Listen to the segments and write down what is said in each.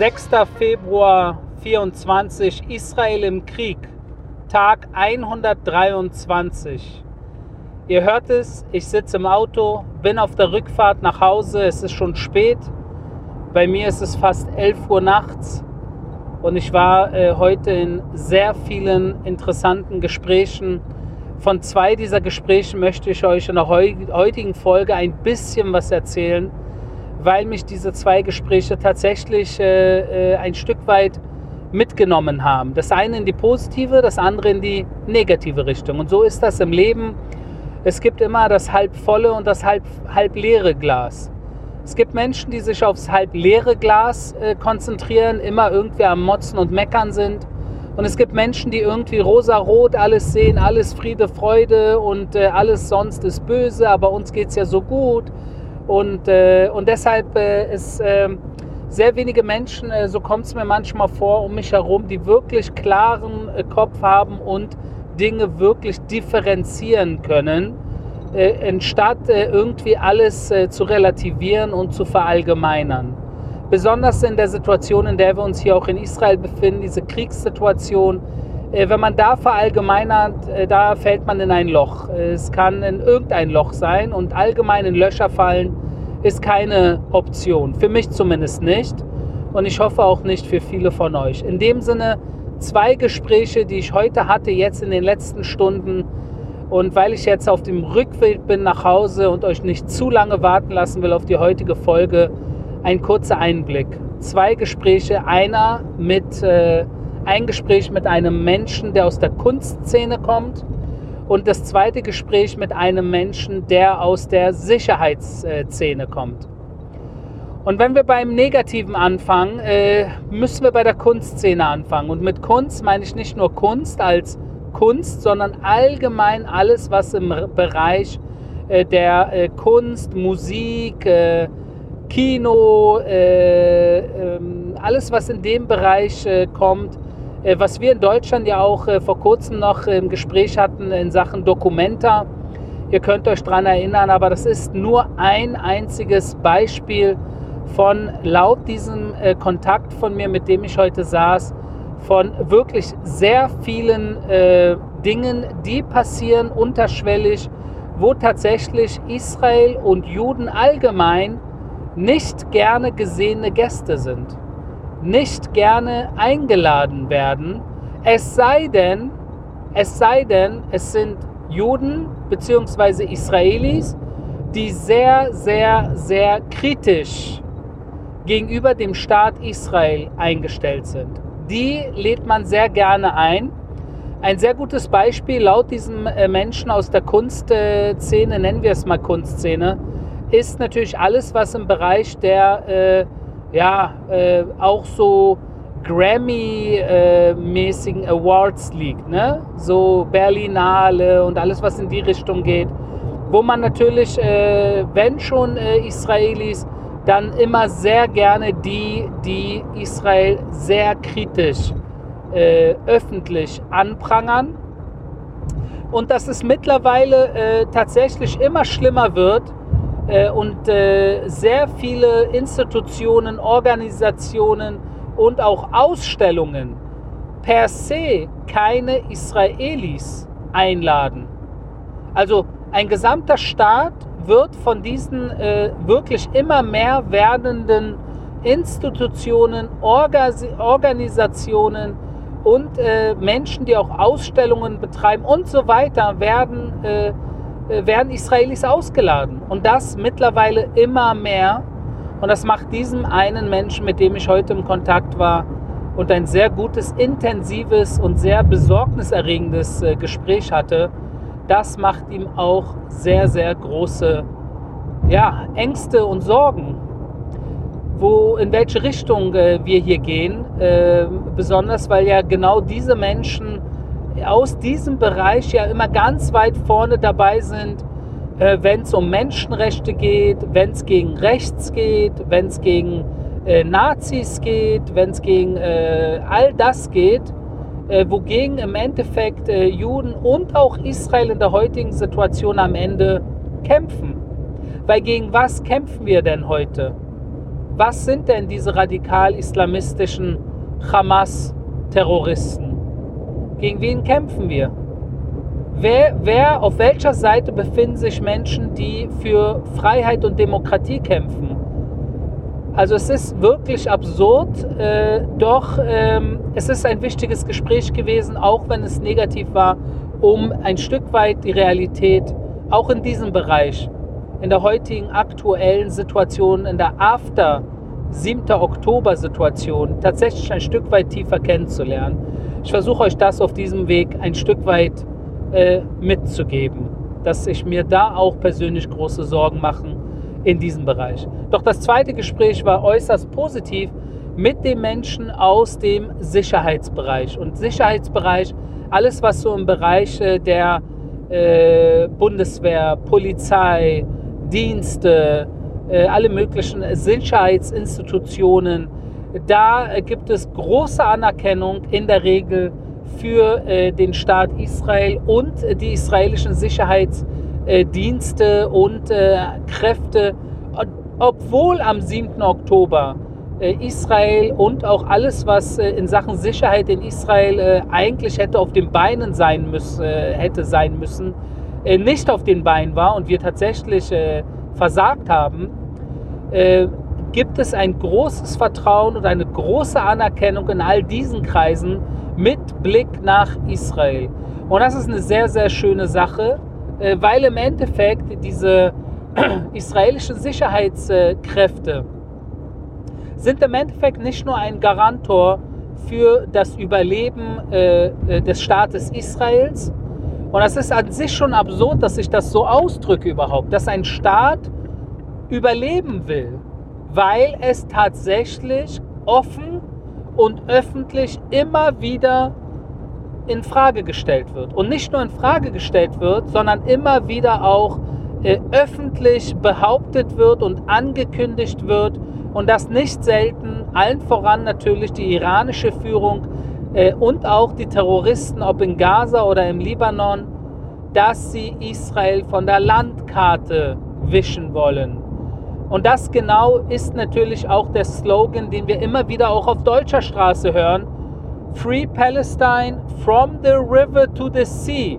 6. Februar 24 Israel im Krieg, Tag 123. Ihr hört es, ich sitze im Auto, bin auf der Rückfahrt nach Hause, es ist schon spät. Bei mir ist es fast 11 Uhr nachts und ich war äh, heute in sehr vielen interessanten Gesprächen. Von zwei dieser Gespräche möchte ich euch in der heutigen Folge ein bisschen was erzählen, weil mich diese zwei Gespräche tatsächlich äh, äh, ein Stück weit mitgenommen haben. Das eine in die positive, das andere in die negative Richtung. Und so ist das im Leben. Es gibt immer das halb volle und das halb, halb leere Glas. Es gibt Menschen, die sich aufs halb leere Glas äh, konzentrieren, immer irgendwie am Motzen und Meckern sind. Und es gibt Menschen, die irgendwie rosa-rot alles sehen, alles Friede, Freude und äh, alles sonst ist böse, aber uns geht es ja so gut. Und, äh, und deshalb äh, ist ähm, sehr wenige Menschen, äh, so kommt es mir manchmal vor, um mich herum, die wirklich klaren äh, Kopf haben und Dinge wirklich differenzieren können äh, anstatt äh, irgendwie alles äh, zu relativieren und zu verallgemeinern. Besonders in der Situation, in der wir uns hier auch in Israel befinden, diese Kriegssituation, wenn man da verallgemeinert, da fällt man in ein Loch. Es kann in irgendein Loch sein und allgemein in Löcher fallen ist keine Option. Für mich zumindest nicht. Und ich hoffe auch nicht für viele von euch. In dem Sinne, zwei Gespräche, die ich heute hatte, jetzt in den letzten Stunden, und weil ich jetzt auf dem Rückweg bin nach Hause und euch nicht zu lange warten lassen will auf die heutige Folge, ein kurzer Einblick. Zwei Gespräche, einer mit äh, ein Gespräch mit einem Menschen, der aus der Kunstszene kommt und das zweite Gespräch mit einem Menschen, der aus der Sicherheitsszene kommt. Und wenn wir beim Negativen anfangen, äh, müssen wir bei der Kunstszene anfangen. Und mit Kunst meine ich nicht nur Kunst als Kunst, sondern allgemein alles, was im Bereich äh, der äh, Kunst, Musik, Kino, äh, ähm, alles, was in dem Bereich kommt, was wir in Deutschland ja auch vor kurzem noch im Gespräch hatten in Sachen Dokumenta. Ihr könnt euch daran erinnern, aber das ist nur ein einziges Beispiel von laut diesem Kontakt von mir, mit dem ich heute saß, von wirklich sehr vielen äh, Dingen, die passieren unterschwellig, wo tatsächlich Israel und Juden allgemein nicht gerne gesehene Gäste sind, nicht gerne eingeladen werden, es sei denn, es sei denn, es sind Juden bzw. Israelis, die sehr, sehr, sehr kritisch gegenüber dem Staat Israel eingestellt sind die lädt man sehr gerne ein. Ein sehr gutes Beispiel laut diesem äh, Menschen aus der Kunstszene, nennen wir es mal Kunstszene, ist natürlich alles, was im Bereich der, äh, ja, äh, auch so Grammy-mäßigen Awards liegt, ne? So Berlinale und alles, was in die Richtung geht. Wo man natürlich, äh, wenn schon äh, Israelis, dann immer sehr gerne die, die Israel sehr kritisch äh, öffentlich anprangern. Und dass es mittlerweile äh, tatsächlich immer schlimmer wird und äh, sehr viele Institutionen, Organisationen und auch Ausstellungen per se keine Israelis einladen. Also ein gesamter Staat wird von diesen äh, wirklich immer mehr werdenden Institutionen, Orgas Organisationen und äh, Menschen, die auch Ausstellungen betreiben und so weiter, werden, äh, äh, werden Israelis ausgeladen. Und das mittlerweile immer mehr. Und das macht diesem einen Menschen, mit dem ich heute im Kontakt war, und ein sehr gutes, intensives und sehr besorgniserregendes äh, Gespräch hatte, das macht ihm auch sehr, sehr große ja, Ängste und Sorgen, wo, in welche Richtung äh, wir hier gehen. Äh, besonders, weil ja genau diese Menschen aus diesem Bereich ja immer ganz weit vorne dabei sind, äh, wenn es um Menschenrechte geht, wenn es gegen Rechts geht, wenn es gegen äh, Nazis geht, wenn es gegen äh, all das geht äh, wogegen im Endeffekt äh, Juden und auch Israel in der heutigen Situation am Ende kämpfen. Weil gegen was kämpfen wir denn heute? was sind denn diese radikal-islamistischen Hamas-Terroristen? Gegen wen kämpfen wir? Wer, wer, auf welcher Seite befinden sich Menschen, die für Freiheit und Demokratie kämpfen? Also es ist wirklich absurd, äh, doch ähm, es ist ein wichtiges Gespräch gewesen, auch wenn es negativ war, um ein Stück weit die Realität auch in diesem Bereich, in der heutigen aktuellen Situation, in der After 7. Oktober Situation tatsächlich ein Stück weit tiefer kennenzulernen. Ich versuche euch das auf diesem Weg ein Stück weit äh, mitzugeben, dass ich mir da auch persönlich große Sorgen machen in diesem Bereich. Doch das zweite Gespräch war äußerst positiv mit den Menschen aus dem Sicherheitsbereich. Und Sicherheitsbereich, alles was so im Bereich äh, der äh, Bundeswehr, Polizei, Dienste, äh, alle möglichen Sicherheitsinstitutionen, da gibt es große Anerkennung in der Regel für äh, den Staat Israel und die israelischen Sicherheitsdienste und äh, Kräfte, obwohl am 7. Oktober äh, Israel und auch alles, was in Sachen Sicherheit in Israel eigentlich hätte auf den Beinen sein müssen, hätte sein müssen, nicht auf den Beinen war und wir tatsächlich versagt haben, gibt es ein großes Vertrauen und eine große Anerkennung in all diesen Kreisen mit Blick nach Israel. Und das ist eine sehr, sehr schöne Sache, äh, weil im Endeffekt diese israelischen Sicherheitskräfte sind im Endeffekt nicht nur ein Garantor für das Überleben äh, äh, des Staates Israels. Und das ist an sich schon absurd, dass ich das so ausdrücke überhaupt, dass ein Staat überleben will weil es tatsächlich offen und öffentlich immer wieder in Frage gestellt wird. Und nicht nur in Frage gestellt wird, sondern immer wieder auch äh, öffentlich behauptet wird und angekündigt wird. Und das nicht selten, allen voran natürlich die iranische Führung äh, und auch die Terroristen, ob in Gaza oder im Libanon, dass sie Israel von der Landkarte wischen wollen. Und das genau ist natürlich auch der Slogan, den wir immer wieder auch auf deutscher Straße hören. Free Palestine from the river to the sea.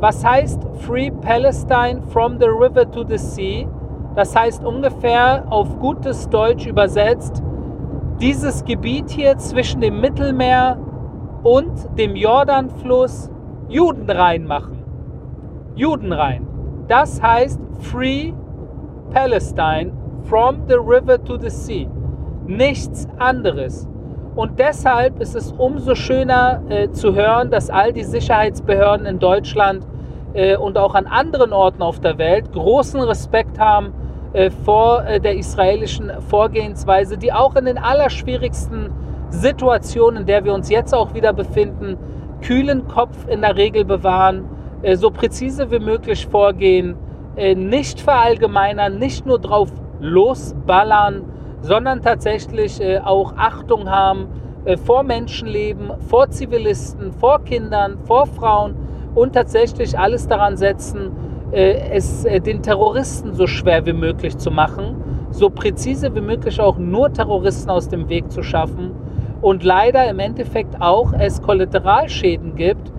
Was heißt Free Palestine from the river to the sea? Das heißt ungefähr auf gutes Deutsch übersetzt, dieses Gebiet hier zwischen dem Mittelmeer und dem Jordanfluss Juden reinmachen. Juden rein. Das heißt Free Palestine from the river to the sea. Nichts anderes. Und deshalb ist es umso schöner äh, zu hören, dass all die Sicherheitsbehörden in Deutschland äh, und auch an anderen Orten auf der Welt großen Respekt haben äh, vor äh, der israelischen Vorgehensweise, die auch in den allerschwierigsten Situationen, in der wir uns jetzt auch wieder befinden, kühlen Kopf in der Regel bewahren, äh, so präzise wie möglich vorgehen äh, nicht verallgemeinern, nicht nur drauf losballern, sondern tatsächlich äh, auch Achtung haben äh, vor Menschenleben, vor Zivilisten, vor Kindern, vor Frauen und tatsächlich alles daran setzen, es den Terroristen so schwer wie möglich zu machen, so präzise wie möglich auch nur Terroristen aus dem Weg zu schaffen und leider im Endeffekt auch es Kollateralschäden gibt.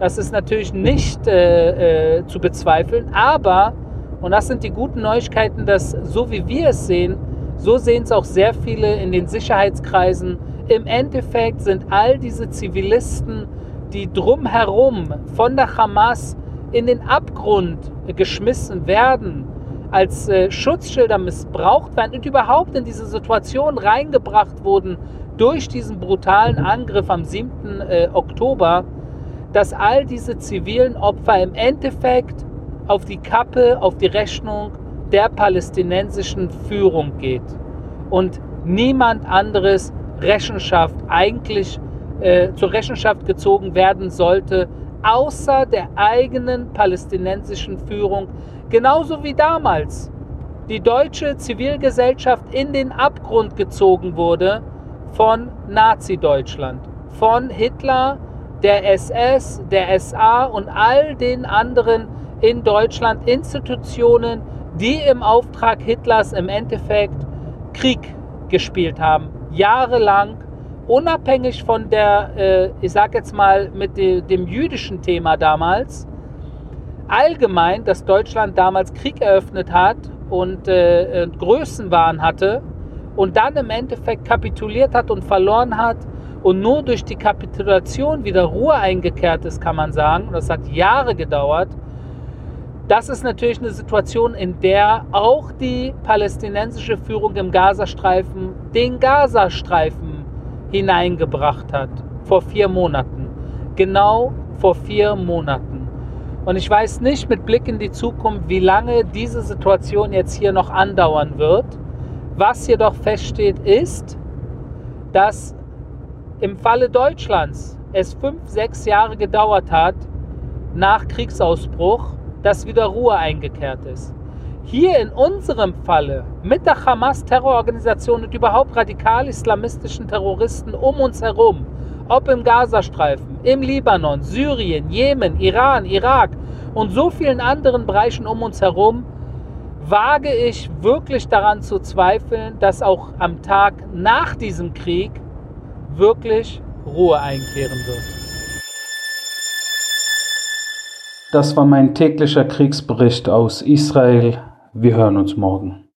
Das ist natürlich nicht äh, äh, zu bezweifeln, aber und das sind die guten Neuigkeiten, dass so wie wir es sehen, so sehen es auch sehr viele in den Sicherheitskreisen. Im Endeffekt sind all diese Zivilisten, die drumherum von der Hamas in den Abgrund geschmissen werden, als äh, Schutzschilder missbraucht werden und überhaupt in diese Situation reingebracht wurden durch diesen brutalen Angriff am 7. Äh, Oktober, dass all diese zivilen Opfer im Endeffekt auf die Kappe, auf die Rechnung der palästinensischen Führung geht. Und niemand anderes Rechenschaft eigentlich äh, zur Rechenschaft gezogen werden sollte, außer der eigenen palästinensischen Führung, genauso wie damals die deutsche Zivilgesellschaft in den Abgrund gezogen wurde von Nazi-Deutschland, von Hitler, der SS, der SA und all den anderen in Deutschland Institutionen, die im Auftrag Hitlers im Endeffekt Krieg gespielt haben. Jahrelang, unabhängig von der, äh, ich sag jetzt mal, mit de, dem jüdischen Thema damals. Allgemein, dass Deutschland damals Krieg eröffnet hat und äh, Größenwahn hatte und dann im Endeffekt kapituliert hat und verloren hat und nur durch die Kapitulation wieder Ruhe eingekehrt ist, kann man sagen. Das hat Jahre gedauert. Das ist natürlich eine Situation, in der auch die palästinensische Führung im Gazastreifen den Gazastreifen hineingebracht hat. Vor vier Monaten. Genau vor vier Monaten. Und ich weiß nicht mit Blick in die Zukunft, wie lange diese Situation jetzt hier noch andauern wird. Was jedoch feststeht, ist, dass im Falle Deutschlands es fünf, sechs Jahre gedauert hat, nach Kriegsausbruch, dass wieder Ruhe eingekehrt ist. Hier in unserem Falle mit der Hamas-Terrororganisation und überhaupt radikal-islamistischen Terroristen um uns herum, ob im Gazastreifen, im Libanon, Syrien, Jemen, Iran, Irak und so vielen anderen Bereichen um uns herum, wage ich wirklich daran zu zweifeln, dass auch am Tag nach diesem Krieg wirklich Ruhe einkehren wird. Das war mein täglicher Kriegsbericht aus Israel. Wir hören uns morgen.